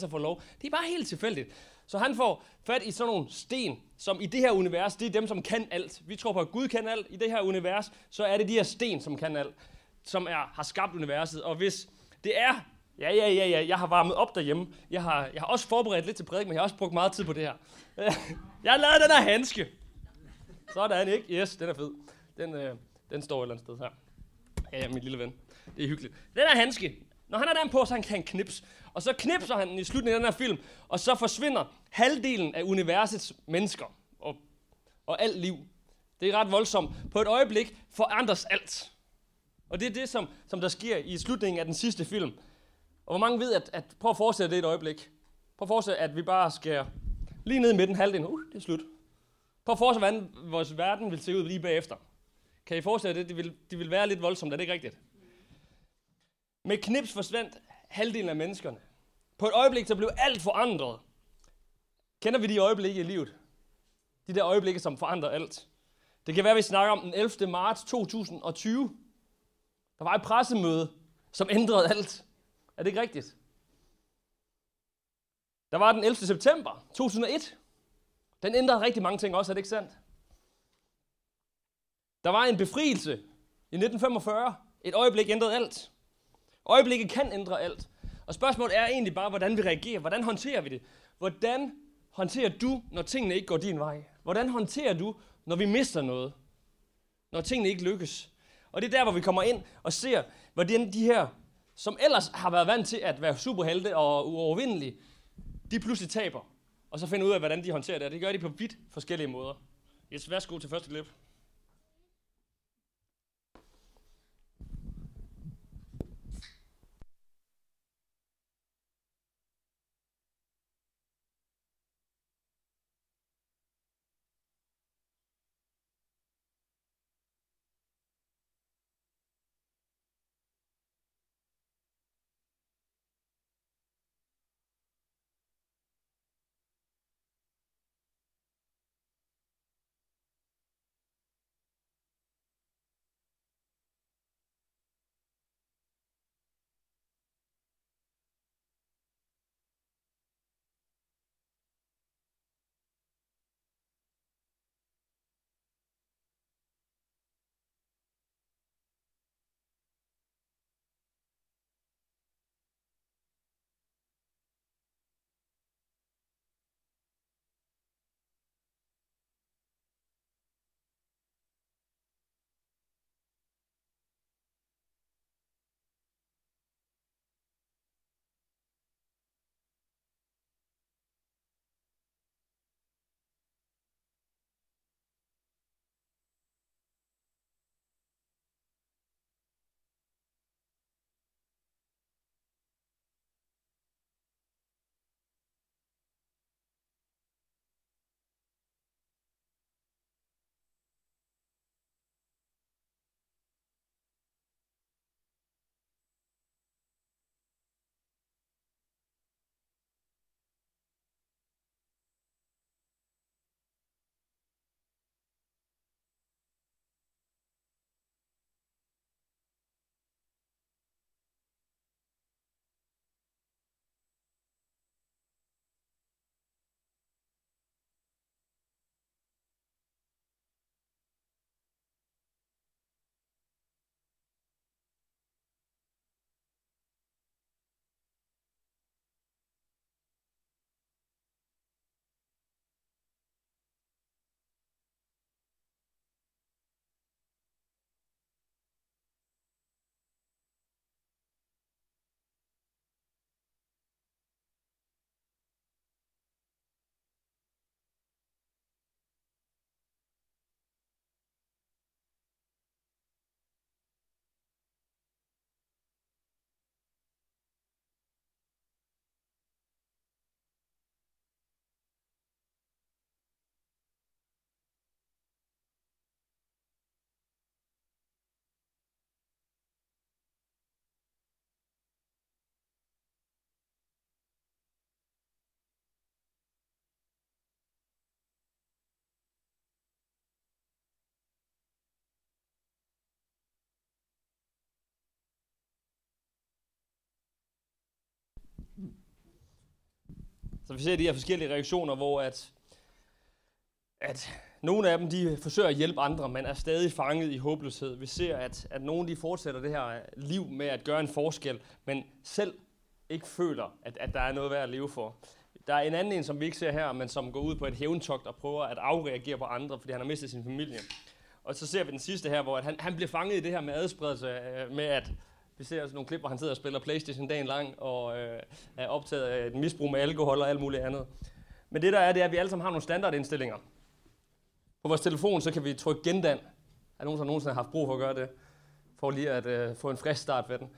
så får lov. Det er bare helt tilfældigt. Så han får fat i sådan nogle sten, som i det her univers, det er dem, som kan alt. Vi tror på, at Gud kan alt. I det her univers, så er det de her sten, som kan alt, som er, har skabt universet. Og hvis det er, ja, ja, ja, ja, jeg har varmet op derhjemme. Jeg har, jeg har også forberedt lidt til prædik, men jeg har også brugt meget tid på det her. Jeg har lavet den her handske. Sådan, ikke? Yes, den er fed. Den, øh, den står et eller andet sted her. Ja, ja, min lille ven. Det er hyggeligt. Den er handske. Når han har den på, så han kan knips. Og så knipser han den i slutningen af den her film, og så forsvinder halvdelen af universets mennesker og, og alt liv. Det er ret voldsomt. På et øjeblik forandres alt. Og det er det, som, som der sker i slutningen af den sidste film. Og hvor mange ved, at, at prøv at forestille det et øjeblik. Prøv at forestille, at vi bare skærer lige ned i midten halvdelen. Uh, det er slut. Prøv at forestille, hvordan vores verden vil se ud lige bagefter. Kan I forestille det? Det vil, det vil være lidt voldsomt, er det ikke rigtigt? Med knips forsvandt halvdelen af menneskerne. På et øjeblik, så blev alt forandret. Kender vi de øjeblikke i livet? De der øjeblikke, som forandrer alt. Det kan være, at vi snakker om den 11. marts 2020. Der var et pressemøde, som ændrede alt. Er det ikke rigtigt? Der var den 11. september 2001. Den ændrede rigtig mange ting også, er det ikke sandt? Der var en befrielse i 1945. Et øjeblik ændrede alt. Øjeblikket kan ændre alt. Og spørgsmålet er egentlig bare, hvordan vi reagerer. Hvordan håndterer vi det? Hvordan håndterer du, når tingene ikke går din vej? Hvordan håndterer du, når vi mister noget? Når tingene ikke lykkes? Og det er der, hvor vi kommer ind og ser, hvordan de her, som ellers har været vant til at være superhelte og uovervindelige, de pludselig taber. Og så finder ud af, hvordan de håndterer det. Det gør de på vidt forskellige måder. Yes, værsgo til første klip. Så vi ser de her forskellige reaktioner, hvor at, at nogle af dem de forsøger at hjælpe andre, men er stadig fanget i håbløshed. Vi ser, at, at nogle de fortsætter det her liv med at gøre en forskel, men selv ikke føler, at, at der er noget værd at leve for. Der er en anden en, som vi ikke ser her, men som går ud på et hævntogt og prøver at afreagere på andre, fordi han har mistet sin familie. Og så ser vi den sidste her, hvor han, han bliver fanget i det her med adspredelse, øh, med at vi ser også nogle klip, hvor han sidder og spiller Playstation dagen lang, og øh, er optaget af et misbrug med alkohol og alt muligt andet. Men det der er, det er, at vi alle sammen har nogle standardindstillinger. På vores telefon, så kan vi trykke gendan. Er nogen, der nogensinde har haft brug for at gøre det? For lige at øh, få en frisk start ved den.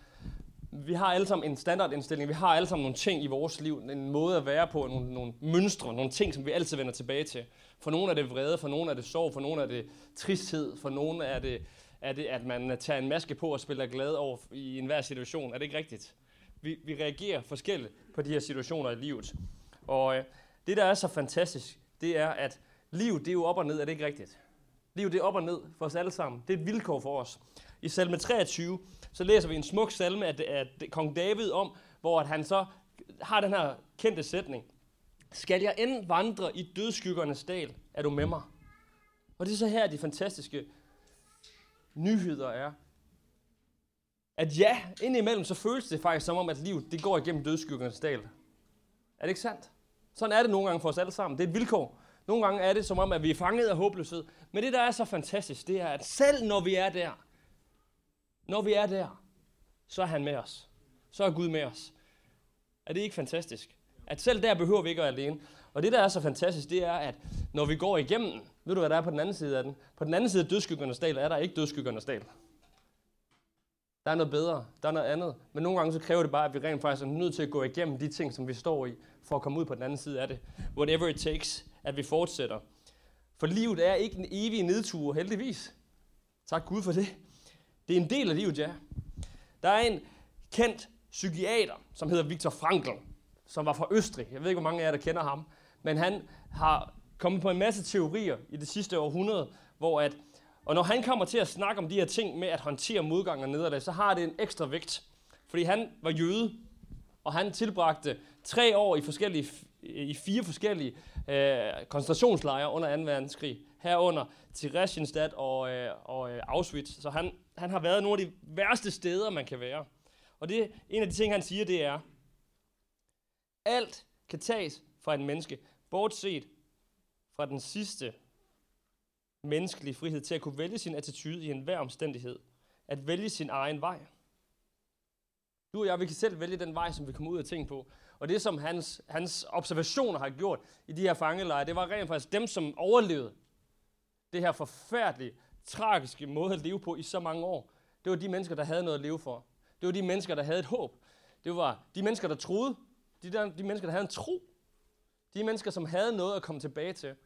Vi har alle sammen en standardindstilling. Vi har alle sammen nogle ting i vores liv. En måde at være på, nogle, nogle mønstre, nogle ting, som vi altid vender tilbage til. For nogle er det vrede, for nogle er det sorg, for nogle er det tristhed, for nogle er det, er det at man øh, tager en maske på og spiller glad over i enhver situation. Er det ikke rigtigt? Vi, vi reagerer forskelligt på de her situationer i livet. Og øh, det, der er så fantastisk, det er, at livet det er jo op og ned. Er det ikke rigtigt? Livet det er op og ned for os alle sammen. Det er et vilkår for os. I salme 23, så læser vi en smuk salme af, af kong David om, hvor at han så har den her kendte sætning. Skal jeg end vandre i dødskyggernes dal, er du med mig? Og det er så her, de fantastiske nyheder er. At ja, indimellem så føles det faktisk som om, at livet det går igennem dødskyggernes dal. Er det ikke sandt? Sådan er det nogle gange for os alle sammen. Det er et vilkår. Nogle gange er det som om, at vi er fanget af håbløshed. Men det, der er så fantastisk, det er, at selv når vi er der, når vi er der, så er han med os. Så er Gud med os. Er det ikke fantastisk? At selv der behøver vi ikke at være alene. Og det, der er så fantastisk, det er, at når vi går igennem, ved du, hvad der er på den anden side af den? På den anden side af dødskyggernes dal er der ikke dødskyggernes dal. Der er noget bedre, der er noget andet. Men nogle gange så kræver det bare, at vi rent faktisk er nødt til at gå igennem de ting, som vi står i, for at komme ud på den anden side af det. Whatever it takes, at vi fortsætter. For livet er ikke en evig nedtur, heldigvis. Tak Gud for det. Det er en del af livet, ja. Der er en kendt psykiater, som hedder Viktor Frankl, som var fra Østrig. Jeg ved ikke, hvor mange af jer, der kender ham. Men han har kommet på en masse teorier i det sidste århundrede, hvor at, og når han kommer til at snakke om de her ting med at håndtere modgang og nederlag, så har det en ekstra vægt. Fordi han var jøde, og han tilbragte tre år i, forskellige, i fire forskellige øh, koncentrationslejre under 2. verdenskrig. Herunder Theresienstadt og, øh, og øh, Auschwitz. Så han, han har været nogle af de værste steder, man kan være. Og det, en af de ting, han siger, det er, alt kan tages fra en menneske, bortset fra den sidste menneskelige frihed til at kunne vælge sin attitude i enhver omstændighed. At vælge sin egen vej. Du og jeg, vi kan selv vælge den vej, som vi kommer ud af ting på. Og det, som hans, hans observationer har gjort i de her fangelejre, det var rent faktisk dem, som overlevede det her forfærdelige, tragiske måde at leve på i så mange år. Det var de mennesker, der havde noget at leve for. Det var de mennesker, der havde et håb. Det var de mennesker, der troede. De, der, de mennesker, der havde en tro. De mennesker, som havde noget at komme tilbage til.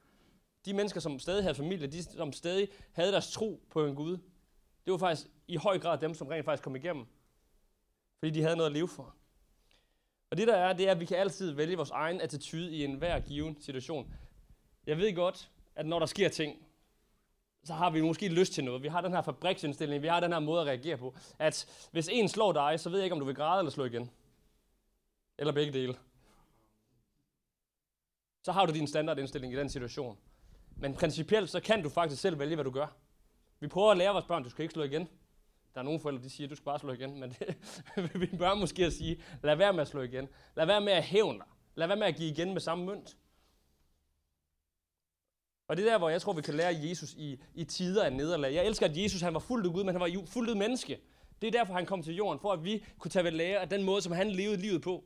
De mennesker, som stadig havde familie, de som stadig havde deres tro på en Gud. Det var faktisk i høj grad dem, som rent faktisk kom igennem. Fordi de havde noget at leve for. Og det der er, det er, at vi kan altid vælge vores egen attitude i enhver given situation. Jeg ved godt, at når der sker ting, så har vi måske lyst til noget. Vi har den her fabriksindstilling, vi har den her måde at reagere på. At hvis en slår dig, så ved jeg ikke, om du vil græde eller slå igen. Eller begge dele. Så har du din standardindstilling i den situation. Men principielt, så kan du faktisk selv vælge, hvad du gør. Vi prøver at lære vores børn, du skal ikke slå igen. Der er nogle forældre, de siger, du skal bare slå igen. Men det, vi bør måske at sige, lad være med at slå igen. Lad være med at hævne dig. Lad være med at give igen med samme mønt. Og det er der, hvor jeg tror, vi kan lære Jesus i, i tider af nederlag. Jeg elsker, at Jesus han var fuldt ud Gud, men han var fuldt ud menneske. Det er derfor, han kom til jorden, for at vi kunne tage ved lære af den måde, som han levede livet på.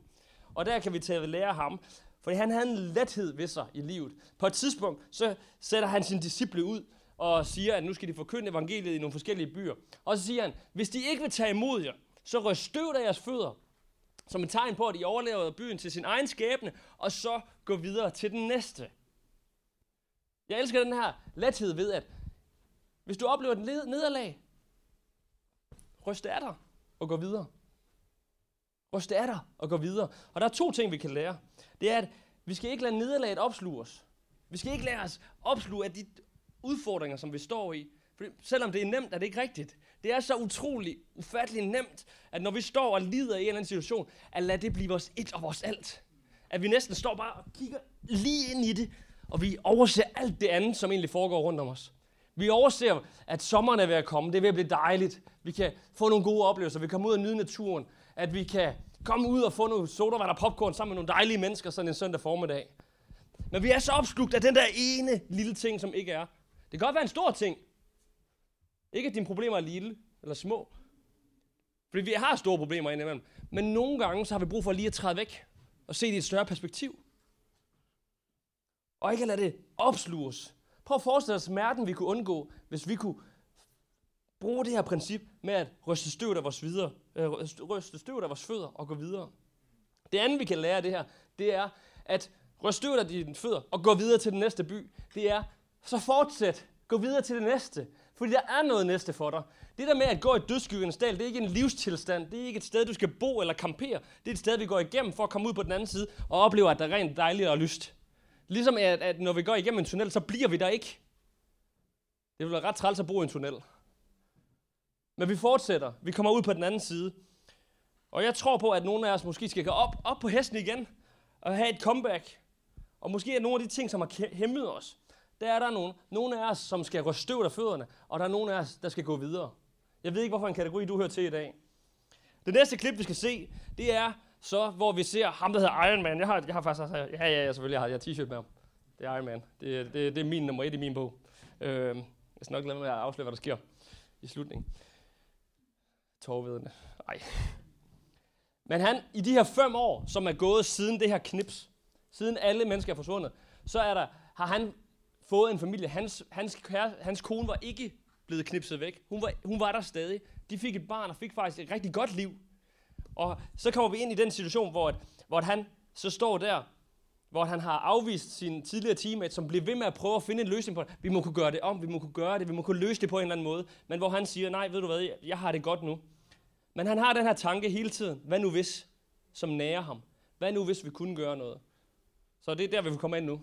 Og der kan vi tage ved lære af ham, fordi han havde en lethed ved sig i livet. På et tidspunkt, så sætter han sin disciple ud og siger, at nu skal de forkynde evangeliet i nogle forskellige byer. Og så siger han, hvis de ikke vil tage imod jer, så ryst støv af jeres fødder, som et tegn på, at I overlever byen til sin egen skæbne, og så gå videre til den næste. Jeg elsker den her lethed ved, at hvis du oplever et nederlag, ryst af dig og gå videre. Ryst af der og gå videre. Og der er to ting, vi kan lære. Det er, at vi skal ikke lade nederlaget opsluge os. Vi skal ikke lade os opsluge af de udfordringer, som vi står i. For selvom det er nemt, er det ikke rigtigt. Det er så utroligt, ufatteligt nemt, at når vi står og lider i en eller anden situation, at lade det blive vores et og vores alt. at vi næsten står bare og kigger lige ind i det, og vi overser alt det andet, som egentlig foregår rundt om os. Vi overser, at sommeren er ved at komme. Det er ved at blive dejligt. Vi kan få nogle gode oplevelser. Vi kan komme ud og nyde naturen. At vi kan komme ud og få nogle sodavand og popcorn sammen med nogle dejlige mennesker sådan en søndag formiddag. Men vi er så opslugt af den der ene lille ting, som ikke er. Det kan godt være en stor ting. Ikke at dine problemer er lille eller små. Fordi vi har store problemer indimellem. Men nogle gange så har vi brug for lige at træde væk og se det i et større perspektiv. Og ikke at lade det opsluge os. Prøv at forestille dig smerten, vi kunne undgå, hvis vi kunne bruge det her princip med at ryste støvet af vores, videre, øh, ryste støvet af vores fødder og gå videre. Det andet, vi kan lære af det her, det er at ryste støvet af dine fødder og gå videre til den næste by. Det er, så fortsæt. Gå videre til det næste. Fordi der er noget næste for dig. Det der med at gå i dødskyggens dal, det er ikke en livstilstand. Det er ikke et sted, du skal bo eller kampere. Det er et sted, vi går igennem for at komme ud på den anden side og opleve, at der er rent dejligt og lyst. Ligesom at, at når vi går igennem en tunnel, så bliver vi der ikke. Det vil være ret træls at bo i en tunnel. Men vi fortsætter. Vi kommer ud på den anden side. Og jeg tror på, at nogle af os måske skal gå op, op på hesten igen og have et comeback. Og måske er nogle af de ting, som har hæmmet os, der er der nogle, nogle af os, som skal gå støv af fødderne, og der er nogle af os, der skal gå videre. Jeg ved ikke, hvorfor en kategori du hører til i dag. Det næste klip, vi skal se, det er så, hvor vi ser ham, der hedder Iron Man. Jeg har, jeg har faktisk, altså, ja, ja, ja, selvfølgelig har jeg t-shirt med ham. Det er Iron Man. Det, det, det er min nummer et i min bog. Øh, jeg skal nok lade med at afsløre, hvad der sker i slutningen. Tårvedende. Nej. Men han, i de her fem år, som er gået siden det her knips, siden alle mennesker er forsvundet, så er der, har han fået en familie. Hans, hans, hans kone var ikke blevet knipset væk. Hun var, hun var der stadig. De fik et barn og fik faktisk et rigtig godt liv. Og så kommer vi ind i den situation, hvor, at, hvor han så står der, hvor han har afvist sin tidligere teammate, som bliver ved med at prøve at finde en løsning på det. Vi må kunne gøre det om, vi må kunne gøre det, vi må kunne løse det på en eller anden måde. Men hvor han siger, nej, ved du hvad, jeg har det godt nu. Men han har den her tanke hele tiden. Hvad nu hvis, som nærer ham? Hvad nu hvis vi kunne gøre noget? Så det er der, vi vil komme ind nu.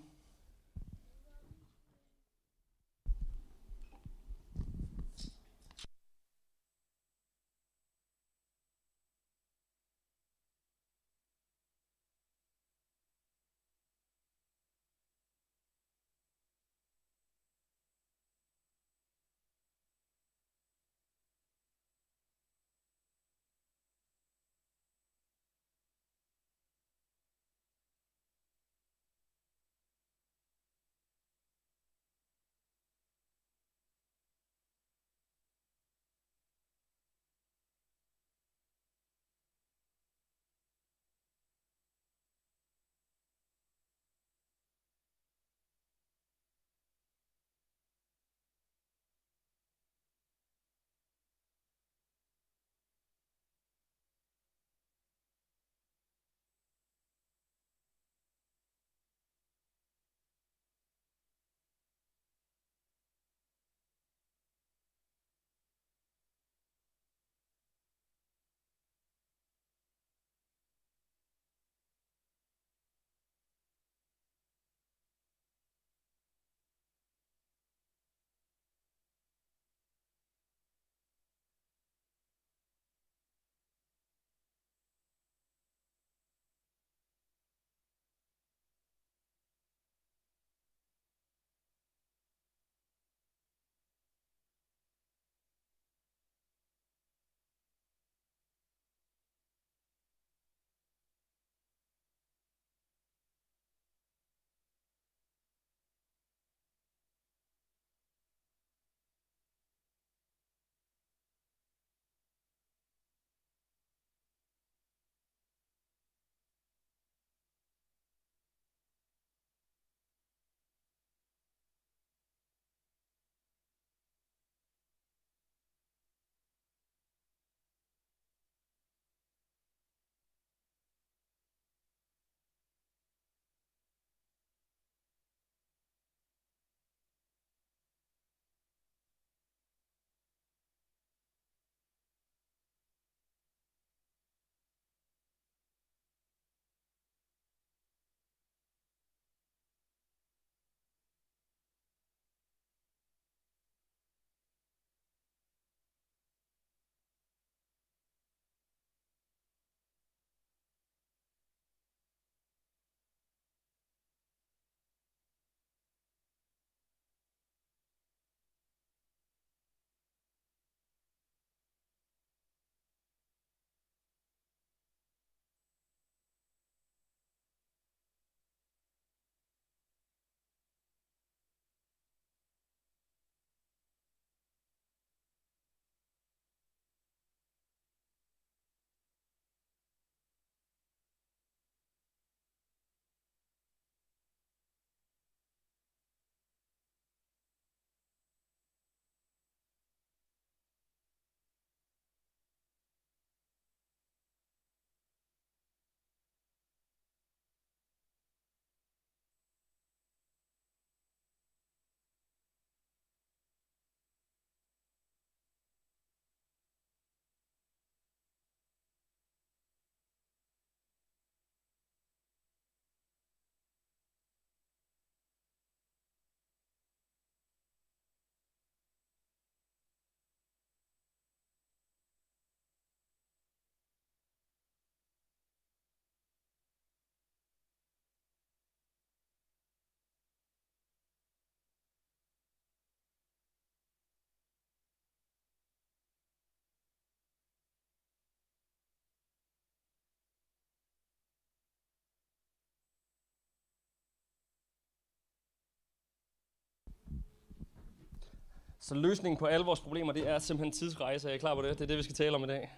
Så løsningen på alle vores problemer, det er simpelthen tidsrejse. Er I klar på det? Det er det, vi skal tale om i dag.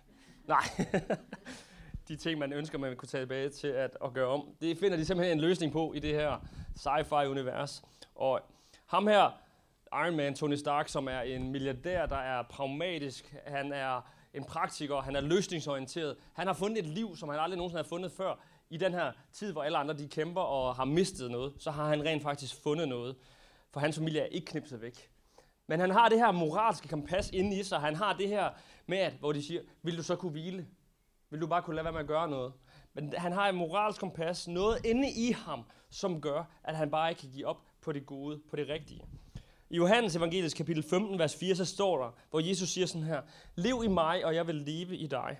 Nej. de ting, man ønsker, man kunne tage tilbage til at, at gøre om. Det finder de simpelthen en løsning på i det her sci-fi-univers. Og ham her, Iron Man, Tony Stark, som er en milliardær, der er pragmatisk, han er en praktiker, han er løsningsorienteret. Han har fundet et liv, som han aldrig nogensinde har fundet før. I den her tid, hvor alle andre de kæmper og har mistet noget, så har han rent faktisk fundet noget. For hans familie er ikke knipset væk. Men han har det her moralske kompas inde i sig. Han har det her med, at, hvor de siger, vil du så kunne hvile? Vil du bare kunne lade være med at gøre noget? Men han har et moralsk kompas, noget inde i ham, som gør, at han bare ikke kan give op på det gode, på det rigtige. I Johannes evangelisk kapitel 15, vers 4, så står der, hvor Jesus siger sådan her, Lev i mig, og jeg vil leve i dig.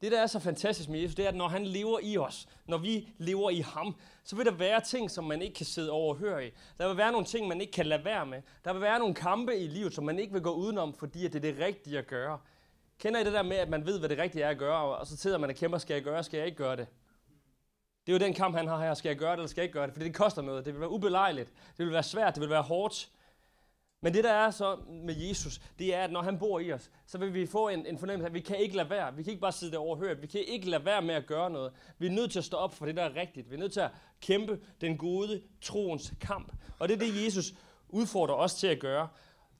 Det, der er så fantastisk med Jesus, det er, at når han lever i os, når vi lever i ham, så vil der være ting, som man ikke kan sidde over og høre i. Der vil være nogle ting, man ikke kan lade være med. Der vil være nogle kampe i livet, som man ikke vil gå udenom, fordi det er det rigtige at gøre. Kender I det der med, at man ved, hvad det rigtige er at gøre, og så sidder man og kæmper, skal jeg gøre, skal jeg ikke gøre det? Det er jo den kamp, han har her. Skal jeg gøre det, eller skal jeg ikke gøre det? Fordi det koster noget. Det vil være ubelejligt. Det vil være svært. Det vil være hårdt. Men det der er så med Jesus, det er, at når han bor i os, så vil vi få en, en fornemmelse af, at vi kan ikke lade være. Vi kan ikke bare sidde der og høre. Vi kan ikke lade være med at gøre noget. Vi er nødt til at stå op for det, der er rigtigt. Vi er nødt til at kæmpe den gode troens kamp. Og det er det, Jesus udfordrer os til at gøre.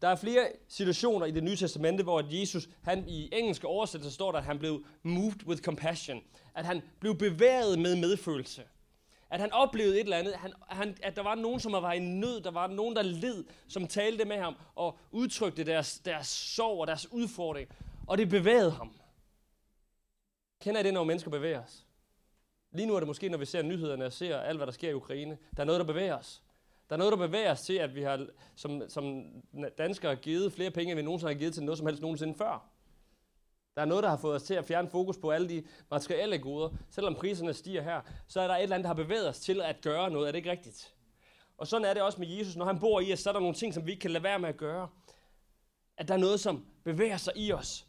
Der er flere situationer i det nye testamente, hvor Jesus, han i engelske oversættelse står der, at han blev moved with compassion. At han blev bevæget med medfølelse. At han oplevede et eller andet, han, han, at der var nogen, som var i nød, der var nogen, der led, som talte med ham og udtrykte deres, deres sorg og deres udfordring. Og det bevægede ham. Kender I det, når mennesker bevæger os? Lige nu er det måske, når vi ser nyhederne og ser alt, hvad der sker i Ukraine. Der er noget, der bevæger os. Der er noget, der bevæger os til, at vi har som, som danskere givet flere penge, end vi nogensinde har givet til noget som helst nogensinde før. Der er noget, der har fået os til at fjerne fokus på alle de materielle goder. Selvom priserne stiger her, så er der et eller andet, der har bevæget os til at gøre noget. Er det ikke rigtigt? Og sådan er det også med Jesus. Når han bor i os, så er der nogle ting, som vi ikke kan lade være med at gøre. At der er noget, som bevæger sig i os.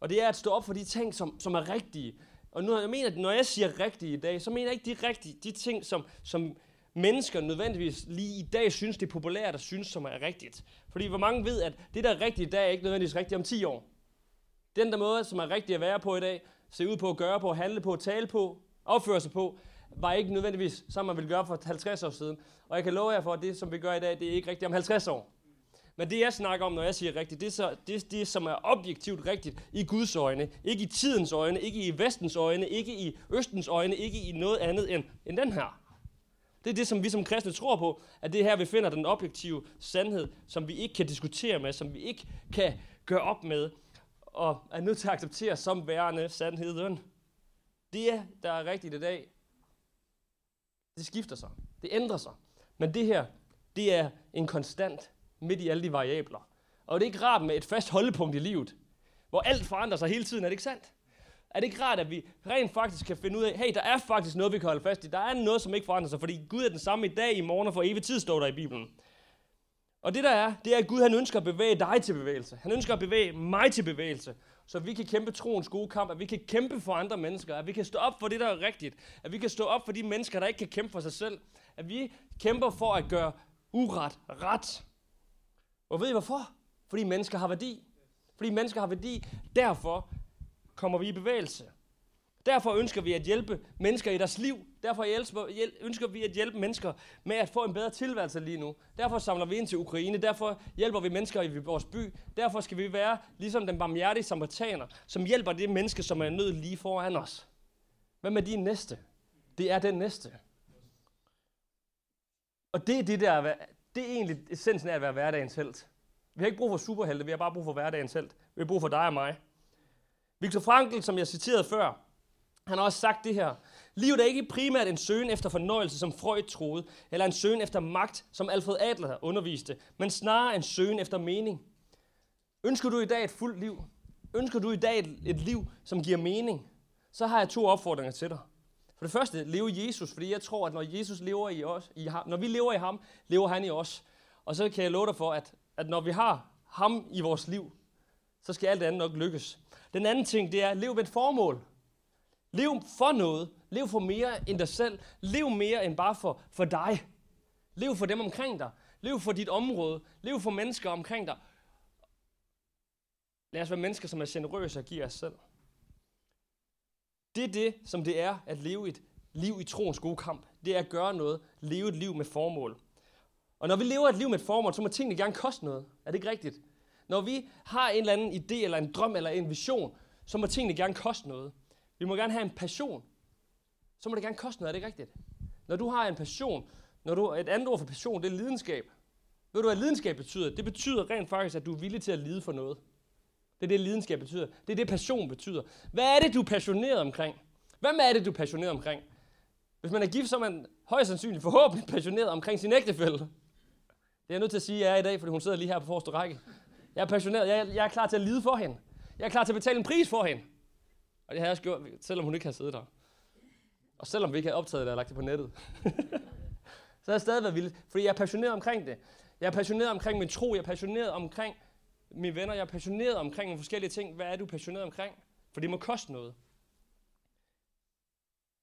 Og det er at stå op for de ting, som, som er rigtige. Og nu, jeg mener, når jeg siger rigtige i dag, så mener jeg ikke de rigtige, de ting, som, som mennesker nødvendigvis lige i dag synes, det er populært at synes, som er rigtigt. Fordi hvor mange ved, at det, der er rigtigt i dag, er ikke nødvendigvis rigtigt om 10 år. Den der måde, som er rigtig at være på i dag, se ud på, at gøre på, handle på, tale på, opføre sig på, var ikke nødvendigvis, som man ville gøre for 50 år siden. Og jeg kan love jer for, at det, som vi gør i dag, det er ikke rigtigt om 50 år. Men det, jeg snakker om, når jeg siger rigtigt, det er så, det, det, som er objektivt rigtigt i Guds øjne. Ikke i tidens øjne, ikke i vestens øjne, ikke i østens øjne, ikke i noget andet end, end den her. Det er det, som vi som kristne tror på, at det er her, vi finder den objektive sandhed, som vi ikke kan diskutere med, som vi ikke kan gøre op med, og er nødt til at acceptere som værende sandheden. Det, der er rigtigt i dag, det skifter sig. Det ændrer sig. Men det her, det er en konstant midt i alle de variabler. Og det er ikke rart med et fast holdepunkt i livet, hvor alt forandrer sig hele tiden, er det ikke sandt? Er det ikke rart, at vi rent faktisk kan finde ud af, hey, der er faktisk noget, vi kan holde fast i. Der er noget, som ikke forandrer sig, fordi Gud er den samme i dag, i morgen og for evig tid, står der i Bibelen. Og det der er, det er, at Gud han ønsker at bevæge dig til bevægelse. Han ønsker at bevæge mig til bevægelse. Så vi kan kæmpe troens gode kamp, at vi kan kæmpe for andre mennesker, at vi kan stå op for det, der er rigtigt, at vi kan stå op for de mennesker, der ikke kan kæmpe for sig selv, at vi kæmper for at gøre uret ret. Og ved I hvorfor? Fordi mennesker har værdi. Fordi mennesker har værdi, derfor kommer vi i bevægelse. Derfor ønsker vi at hjælpe mennesker i deres liv. Derfor ønsker vi at hjælpe mennesker med at få en bedre tilværelse lige nu. Derfor samler vi ind til Ukraine. Derfor hjælper vi mennesker i vores by. Derfor skal vi være ligesom den barmhjertige samaritaner, som hjælper det menneske, som er nød lige foran os. Hvad med din næste? Det er den næste. Og det er det der, det er egentlig essensen af at være hverdagens held. Vi har ikke brug for superhelte, vi har bare brug for hverdagens held. Vi har brug for dig og mig. Viktor Frankl, som jeg citerede før, han har også sagt det her. Livet er ikke primært en søgen efter fornøjelse, som Freud troede, eller en søgen efter magt, som Alfred Adler underviste, men snarere en søgen efter mening. Ønsker du i dag et fuldt liv? Ønsker du i dag et, et liv, som giver mening? Så har jeg to opfordringer til dig. For det første, leve Jesus, fordi jeg tror, at når Jesus lever i os, i ham, når vi lever i ham, lever han i os. Og så kan jeg love dig for, at, at når vi har ham i vores liv, så skal alt andet nok lykkes. Den anden ting, det er, lev med et formål. Lev for noget. Lev for mere end dig selv. Lev mere end bare for, for dig. Lev for dem omkring dig. Lev for dit område. Lev for mennesker omkring dig. Lad os være mennesker, som er generøse og giver os selv. Det er det, som det er at leve et liv i troens gode kamp. Det er at gøre noget. Leve et liv med formål. Og når vi lever et liv med et formål, så må tingene gerne koste noget. Er det ikke rigtigt? Når vi har en eller anden idé, eller en drøm, eller en vision, så må tingene gerne koste noget. Vi må gerne have en passion. Så må det gerne koste noget, er det ikke rigtigt? Når du har en passion, når du, et andet ord for passion, det er lidenskab. Ved du, hvad lidenskab betyder? Det betyder rent faktisk, at du er villig til at lide for noget. Det er det, lidenskab betyder. Det er det, passion betyder. Hvad er det, du er passioneret omkring? Hvem er det, du er passioneret omkring? Hvis man er gift, så er man højst sandsynligt forhåbentlig passioneret omkring sin ægtefælle. Det er jeg nødt til at sige, at jeg er i dag, fordi hun sidder lige her på forreste række. Jeg er passioneret. Jeg jeg er klar til at lide for hende. Jeg er klar til at betale en pris for hende. Og det har jeg også gjort, selvom hun ikke har siddet der. Og selvom vi ikke har optaget det og lagt det på nettet. så har jeg stadig været villig, fordi jeg er passioneret omkring det. Jeg er passioneret omkring min tro. Jeg er passioneret omkring mine venner. Jeg er passioneret omkring nogle forskellige ting. Hvad er du passioneret omkring? For det må koste noget.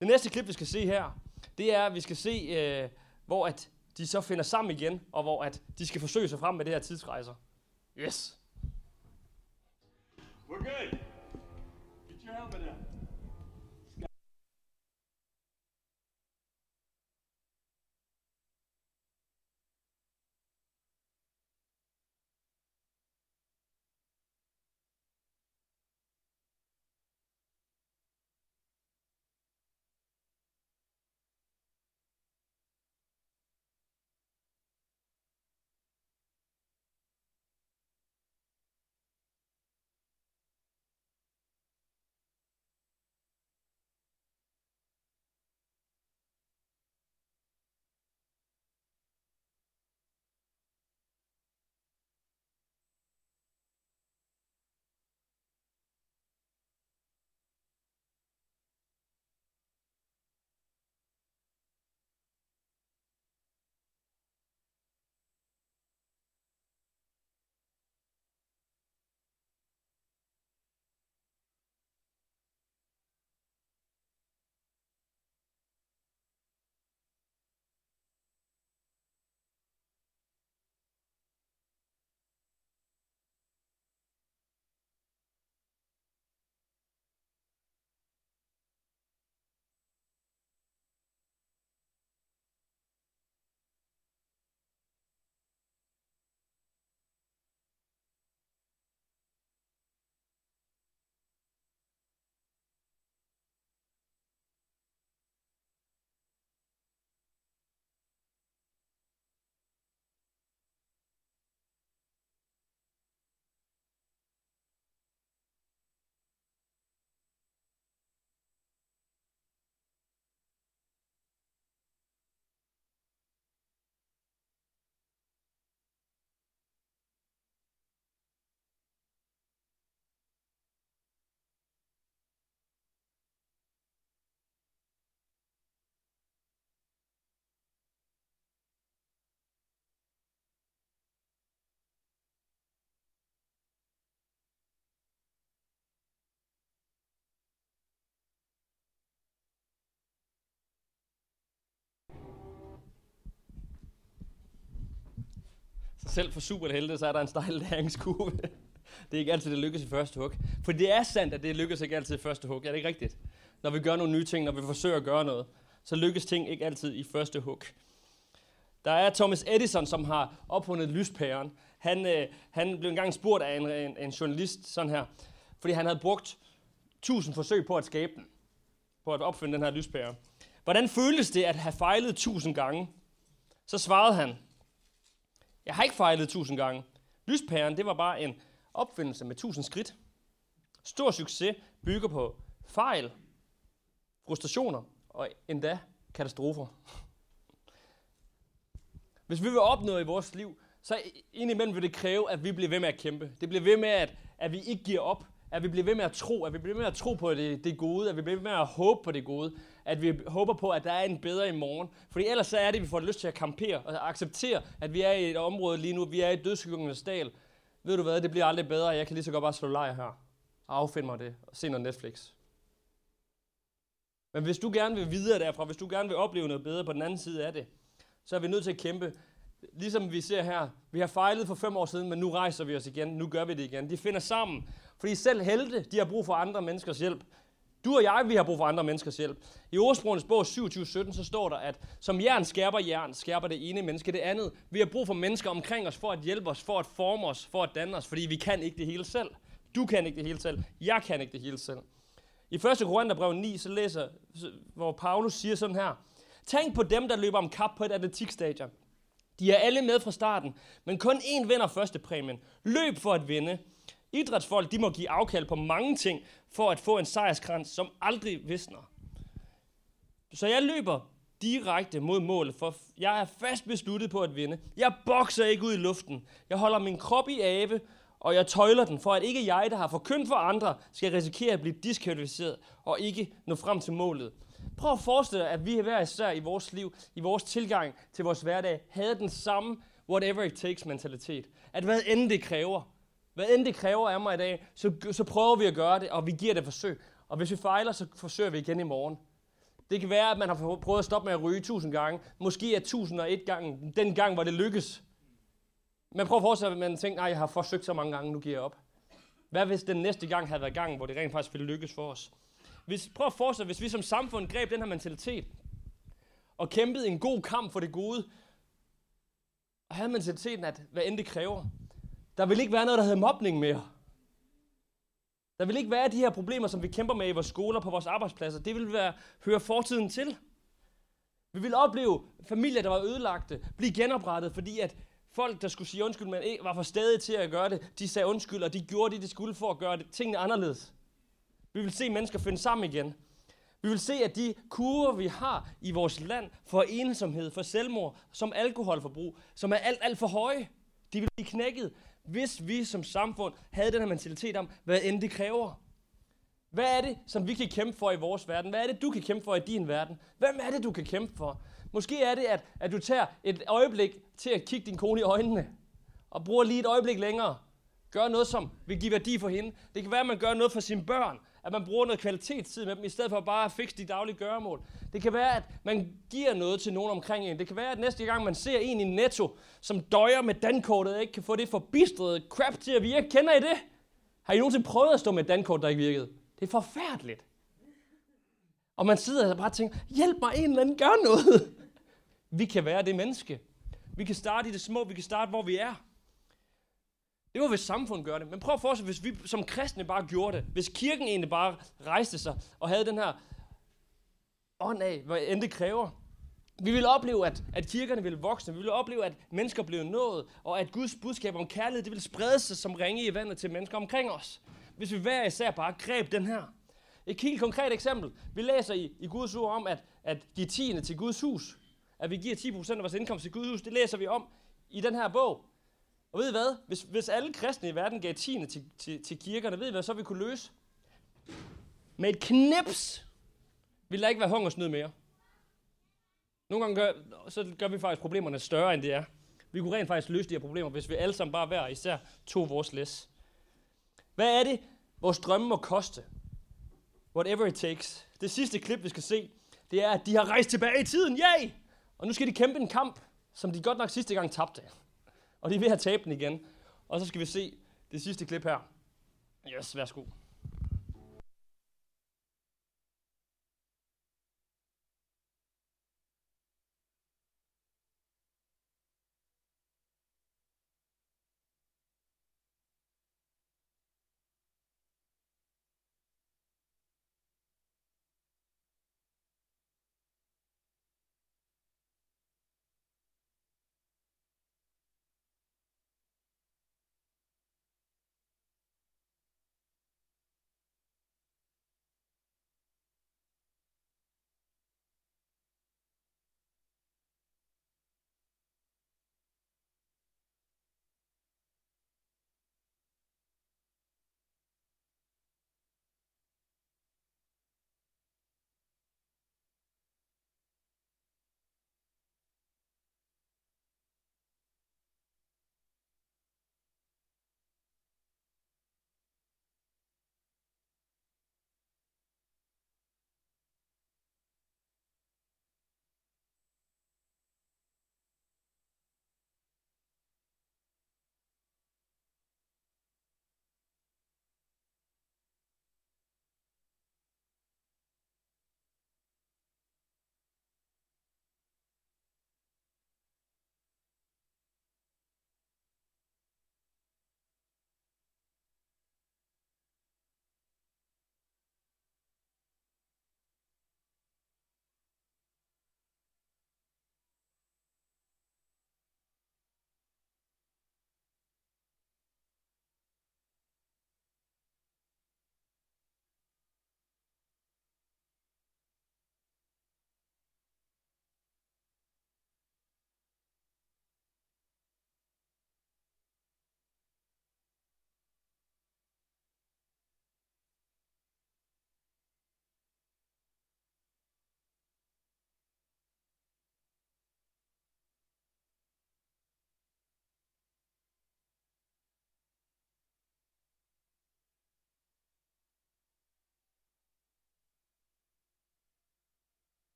Det næste klip, vi skal se her, det er, at vi skal se, øh, hvor at de så finder sammen igen, og hvor at de skal forsøge sig frem med det her tidsrejser. Yes. We're good. Get your helmet out. Selv for superhelte, så er der en stejl læringskurve. Det er ikke altid, det lykkes i første hug. For det er sandt, at det lykkes ikke altid i første hug. Er det ikke rigtigt? Når vi gør nogle nye ting, når vi forsøger at gøre noget, så lykkes ting ikke altid i første hug. Der er Thomas Edison, som har opfundet lyspæren. Han, øh, han blev engang spurgt af en, en, en journalist sådan her, fordi han havde brugt tusind forsøg på at skabe den, på at opfinde den her lyspære. Hvordan føltes det at have fejlet tusind gange? Så svarede han, jeg har ikke fejlet tusind gange. Lyspæren, det var bare en opfindelse med tusind skridt. Stor succes bygger på fejl, frustrationer og endda katastrofer. Hvis vi vil opnå i vores liv, så indimellem vil det kræve, at vi bliver ved med at kæmpe. Det bliver ved med, at, at vi ikke giver op. At vi bliver ved med at tro. At vi bliver ved med at tro på det, det gode. At vi bliver ved med at håbe på det gode. At vi håber på, at der er en bedre i morgen. Fordi ellers så er det, at vi får lyst til at kampere og acceptere, at vi er i et område lige nu. Vi er i dødskyggernes dal. Ved du hvad, det bliver aldrig bedre. Jeg kan lige så godt bare slå lejr her. Og affinde mig det. Og se noget Netflix. Men hvis du gerne vil videre derfra, hvis du gerne vil opleve noget bedre på den anden side af det, så er vi nødt til at kæmpe ligesom vi ser her, vi har fejlet for fem år siden, men nu rejser vi os igen, nu gør vi det igen. De finder sammen, fordi selv helte, de har brug for andre menneskers hjælp. Du og jeg, vi har brug for andre menneskers hjælp. I ordsprogenes bog 27.17, så står der, at som jern skærper jern, skærper det ene menneske det andet. Vi har brug for mennesker omkring os for at hjælpe os, for at forme os, for at danne os, fordi vi kan ikke det hele selv. Du kan ikke det hele selv. Jeg kan ikke det hele selv. I 1. Korintherbrev 9, så læser, hvor Paulus siger sådan her. Tænk på dem, der løber om kap på et atletikstadion. De er alle med fra starten, men kun én vinder første præmien. Løb for at vinde. Idrætsfolk de må give afkald på mange ting for at få en sejrskrans, som aldrig visner. Så jeg løber direkte mod målet, for jeg er fast besluttet på at vinde. Jeg bokser ikke ud i luften. Jeg holder min krop i ave, og jeg tøjler den, for at ikke jeg, der har forkyndt for andre, skal risikere at blive diskvalificeret og ikke nå frem til målet. Prøv at forestille dig, at vi hver især i vores liv, i vores tilgang til vores hverdag, havde den samme whatever it takes mentalitet. At hvad end det kræver, hvad end det kræver af mig i dag, så, så prøver vi at gøre det, og vi giver det forsøg. Og hvis vi fejler, så forsøger vi igen i morgen. Det kan være, at man har prøvet at stoppe med at ryge tusind gange. Måske er tusind og et gang den gang, hvor det lykkes. Men prøv at forestille dig, at man tænker, nej, jeg har forsøgt så mange gange, nu giver jeg op. Hvad hvis den næste gang havde været gang, hvor det rent faktisk ville lykkes for os? Hvis, prøv at forestille hvis vi som samfund greb den her mentalitet, og kæmpede en god kamp for det gode, og havde mentaliteten, at hvad end det kræver, der vil ikke være noget, der hedder mobning mere. Der vil ikke være de her problemer, som vi kæmper med i vores skoler, på vores arbejdspladser. Det vil være, høre fortiden til. Vi vil opleve familier, der var ødelagte, blive genoprettet, fordi at folk, der skulle sige undskyld, men ikke var for stadig til at gøre det, de sagde undskyld, og de gjorde det, de skulle for at gøre det, tingene anderledes. Vi vil se mennesker finde sammen igen. Vi vil se, at de kurver, vi har i vores land for ensomhed, for selvmord, som alkoholforbrug, som er alt, alt for høje, de vil blive knækket, hvis vi som samfund havde den her mentalitet om, hvad end det kræver. Hvad er det, som vi kan kæmpe for i vores verden? Hvad er det, du kan kæmpe for i din verden? Hvem er det, du kan kæmpe for? Måske er det, at, at du tager et øjeblik til at kigge din kone i øjnene, og bruger lige et øjeblik længere. Gør noget, som vil give værdi for hende. Det kan være, at man gør noget for sine børn. At man bruger noget kvalitetstid med dem, i stedet for bare at fikse de daglige gøremål. Det kan være, at man giver noget til nogen omkring en. Det kan være, at næste gang man ser en i Netto, som døjer med dankortet, og ikke kan få det forbistrede crap til at virke. Kender I det? Har I nogensinde prøvet at stå med et dankort, der ikke virkede? Det er forfærdeligt. Og man sidder altså og bare tænker, hjælp mig en eller anden, gør noget. Vi kan være det menneske. Vi kan starte i det små, vi kan starte, hvor vi er. Det var, hvis samfundet gør det. Men prøv at forestille hvis vi som kristne bare gjorde det. Hvis kirken egentlig bare rejste sig og havde den her ånd af, hvad end det kræver. Vi vil opleve, at, at kirkerne vil vokse. Vi vil opleve, at mennesker bliver nået, og at Guds budskab om kærlighed, det vil sprede sig som ringe i vandet til mennesker omkring os. Hvis vi hver især bare greb den her. Et helt konkret eksempel. Vi læser i, i Guds ord om, at, at give tiende til Guds hus. At vi giver 10% af vores indkomst til Guds hus. Det læser vi om i den her bog. Og ved I hvad? Hvis, hvis alle kristne i verden gav tiende til, til, til kirkerne, ved I hvad så vi kunne løse? Med et knips ville der ikke være hungersnød mere. Nogle gange gør, så gør vi faktisk problemerne større, end det er. Vi kunne rent faktisk løse de her problemer, hvis vi alle sammen bare hver især tog vores læs. Hvad er det, vores drømme må koste? Whatever it takes. Det sidste klip, vi skal se, det er, at de har rejst tilbage i tiden. Yay! Og nu skal de kæmpe en kamp, som de godt nok sidste gang tabte. Og de er ved at tabe den igen. Og så skal vi se det sidste klip her. Yes, værsgo.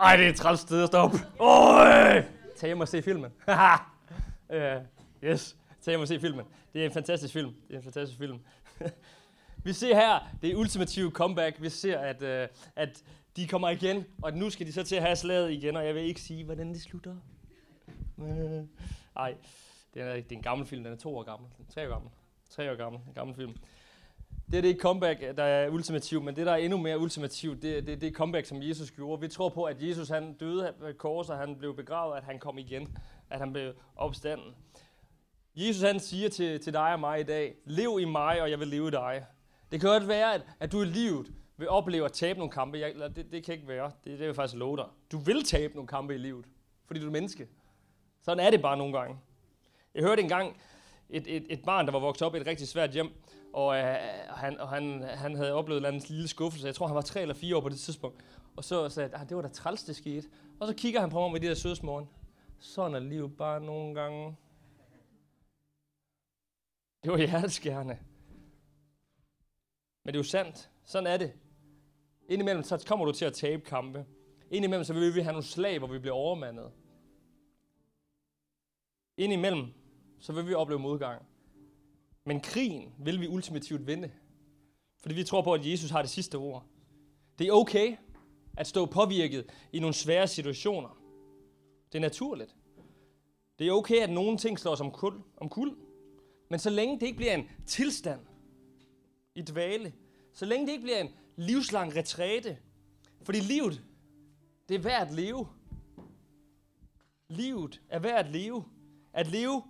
Ej, det er et træls sted at stoppe. Øj! Tag hjem og se filmen. uh, yes, tag hjem og se filmen. Det er en fantastisk film. Det er en fantastisk film. vi ser her det ultimative comeback. Vi ser, at, uh, at de kommer igen, og nu skal de så til at have slaget igen, og jeg vil ikke sige, hvordan det slutter. Nej, det er, det er en gammel film. Den er to år gammel. Tre år gammel. Tre år gammel. En gammel film. Det er det comeback, der er ultimativt, men det, der er endnu mere ultimativt, det det, det, det comeback, som Jesus gjorde. Vi tror på, at Jesus han døde på kors, og han blev begravet, at han kom igen, at han blev opstanden. Jesus han siger til, til dig og mig i dag, lev i mig, og jeg vil leve i dig. Det kan godt være, at, at du i livet vil opleve at tabe nogle kampe. Jeg, det, det kan ikke være. Det, det vil jeg faktisk love dig. Du vil tabe nogle kampe i livet, fordi du er menneske. Sådan er det bare nogle gange. Jeg hørte engang et, et, et barn, der var vokset op i et rigtig svært hjem, og, øh, han, og han, han havde oplevet en lille skuffelse. Jeg tror, han var tre eller fire år på det tidspunkt. Og så sagde han, ah, det var da træls, det skete. Og så kigger han på mig med de der sødsmåren. Sådan er livet bare nogle gange. Det var hjerteskærende. Men det er jo sandt. Sådan er det. Indimellem så kommer du til at tabe kampe. Indimellem så vil vi have nogle slag, hvor vi bliver overmandet. Indimellem så vil vi opleve modgang. Men krigen vil vi ultimativt vinde. Fordi vi tror på, at Jesus har det sidste ord. Det er okay at stå påvirket i nogle svære situationer. Det er naturligt. Det er okay, at nogle ting slår os om kul, om kul. Men så længe det ikke bliver en tilstand i dvale, så længe det ikke bliver en livslang retræte, fordi livet, det er værd at leve. Livet er værd at leve. At leve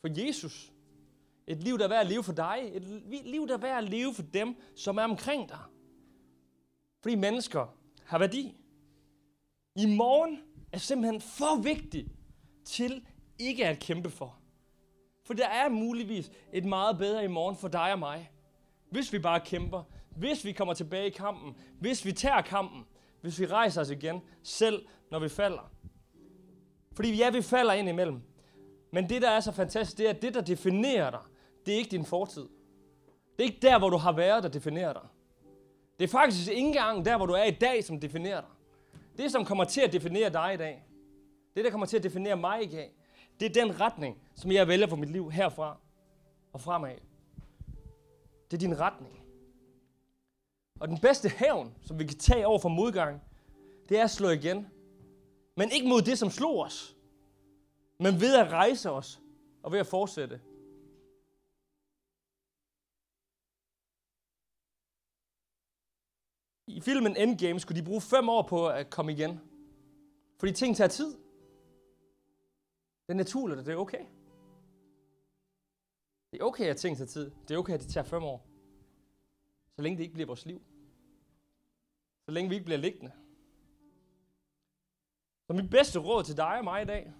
for Jesus. Et liv, der er værd at leve for dig. Et liv, der er værd at leve for dem, som er omkring dig. Fordi mennesker har værdi. I morgen er simpelthen for vigtigt til ikke at kæmpe for. For der er muligvis et meget bedre i morgen for dig og mig. Hvis vi bare kæmper. Hvis vi kommer tilbage i kampen. Hvis vi tager kampen. Hvis vi rejser os igen. Selv når vi falder. Fordi ja, vi falder ind imellem. Men det, der er så fantastisk, det er, at det, der definerer dig, det er ikke din fortid. Det er ikke der, hvor du har været, der definerer dig. Det er faktisk ikke engang der, hvor du er i dag, som definerer dig. Det, som kommer til at definere dig i dag, det, der kommer til at definere mig i dag, det er den retning, som jeg vælger for mit liv herfra og fremad. Det er din retning. Og den bedste hævn, som vi kan tage over for modgang, det er at slå igen. Men ikke mod det, som slog os, men ved at rejse os og ved at fortsætte. I filmen Endgame skulle de bruge fem år på at komme igen. Fordi ting tager tid. Det er naturligt, og det er okay. Det er okay, at ting tager tid. Det er okay, at det tager fem år. Så længe det ikke bliver vores liv. Så længe vi ikke bliver liggende. Så mit bedste råd til dig og mig i dag,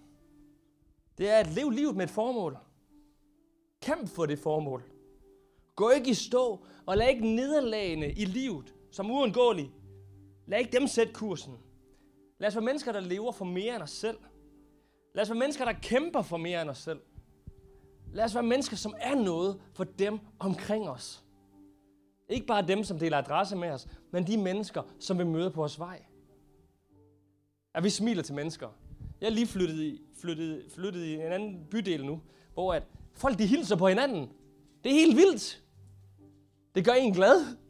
det er at leve livet med et formål. Kæmp for det formål. Gå ikke i stå, og lad ikke nederlagene i livet, som uundgåelig. lad ikke dem sætte kursen. Lad os være mennesker, der lever for mere end os selv. Lad os være mennesker, der kæmper for mere end os selv. Lad os være mennesker, som er noget for dem omkring os. Ikke bare dem, som deler adresse med os, men de mennesker, som vi møder på vores vej. At vi smiler til mennesker. Jeg er lige flyttet i, flyttet, flyttet i en anden bydel nu, hvor at folk de hilser på hinanden. Det er helt vildt. Det gør en glad.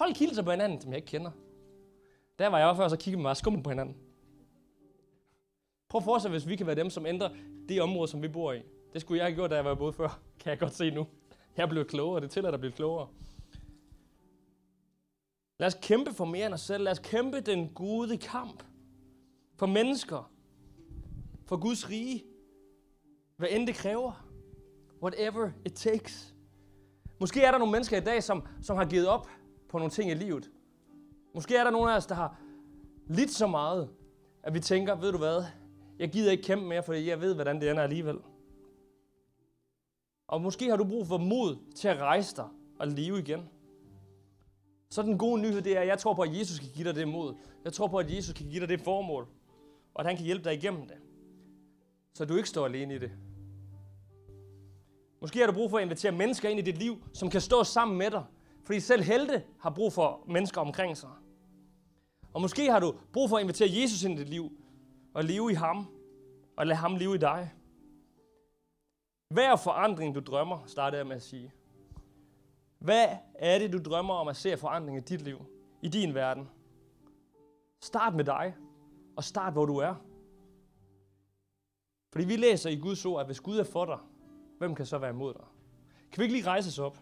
Folk hilser på hinanden, som jeg ikke kender. Der var jeg også før, så kiggede man meget skummelt på hinanden. Prøv at forestille hvis vi kan være dem, som ændrer det område, som vi bor i. Det skulle jeg have gjort, da jeg var både før, kan jeg godt se nu. Jeg er blevet klogere, det tillader at blive klogere. Lad os kæmpe for mere end os selv. Lad os kæmpe den gode kamp. For mennesker. For Guds rige. Hvad end det kræver. Whatever it takes. Måske er der nogle mennesker i dag, som, som har givet op på nogle ting i livet. Måske er der nogle af os, der har lidt så meget, at vi tænker, ved du hvad, jeg gider ikke kæmpe mere, for jeg ved, hvordan det ender alligevel. Og måske har du brug for mod til at rejse dig og leve igen. Så den gode nyhed, det er, at jeg tror på, at Jesus kan give dig det mod. Jeg tror på, at Jesus kan give dig det formål. Og at han kan hjælpe dig igennem det. Så du ikke står alene i det. Måske har du brug for at invitere mennesker ind i dit liv, som kan stå sammen med dig. Fordi selv helte har brug for mennesker omkring sig. Og måske har du brug for at invitere Jesus ind i dit liv, og leve i ham, og lade ham leve i dig. Hver forandring, du drømmer, starter jeg med at sige. Hvad er det, du drømmer om at se forandring i dit liv, i din verden? Start med dig, og start, hvor du er. Fordi vi læser i Guds ord, at hvis Gud er for dig, hvem kan så være imod dig? Kan vi ikke lige rejse os op?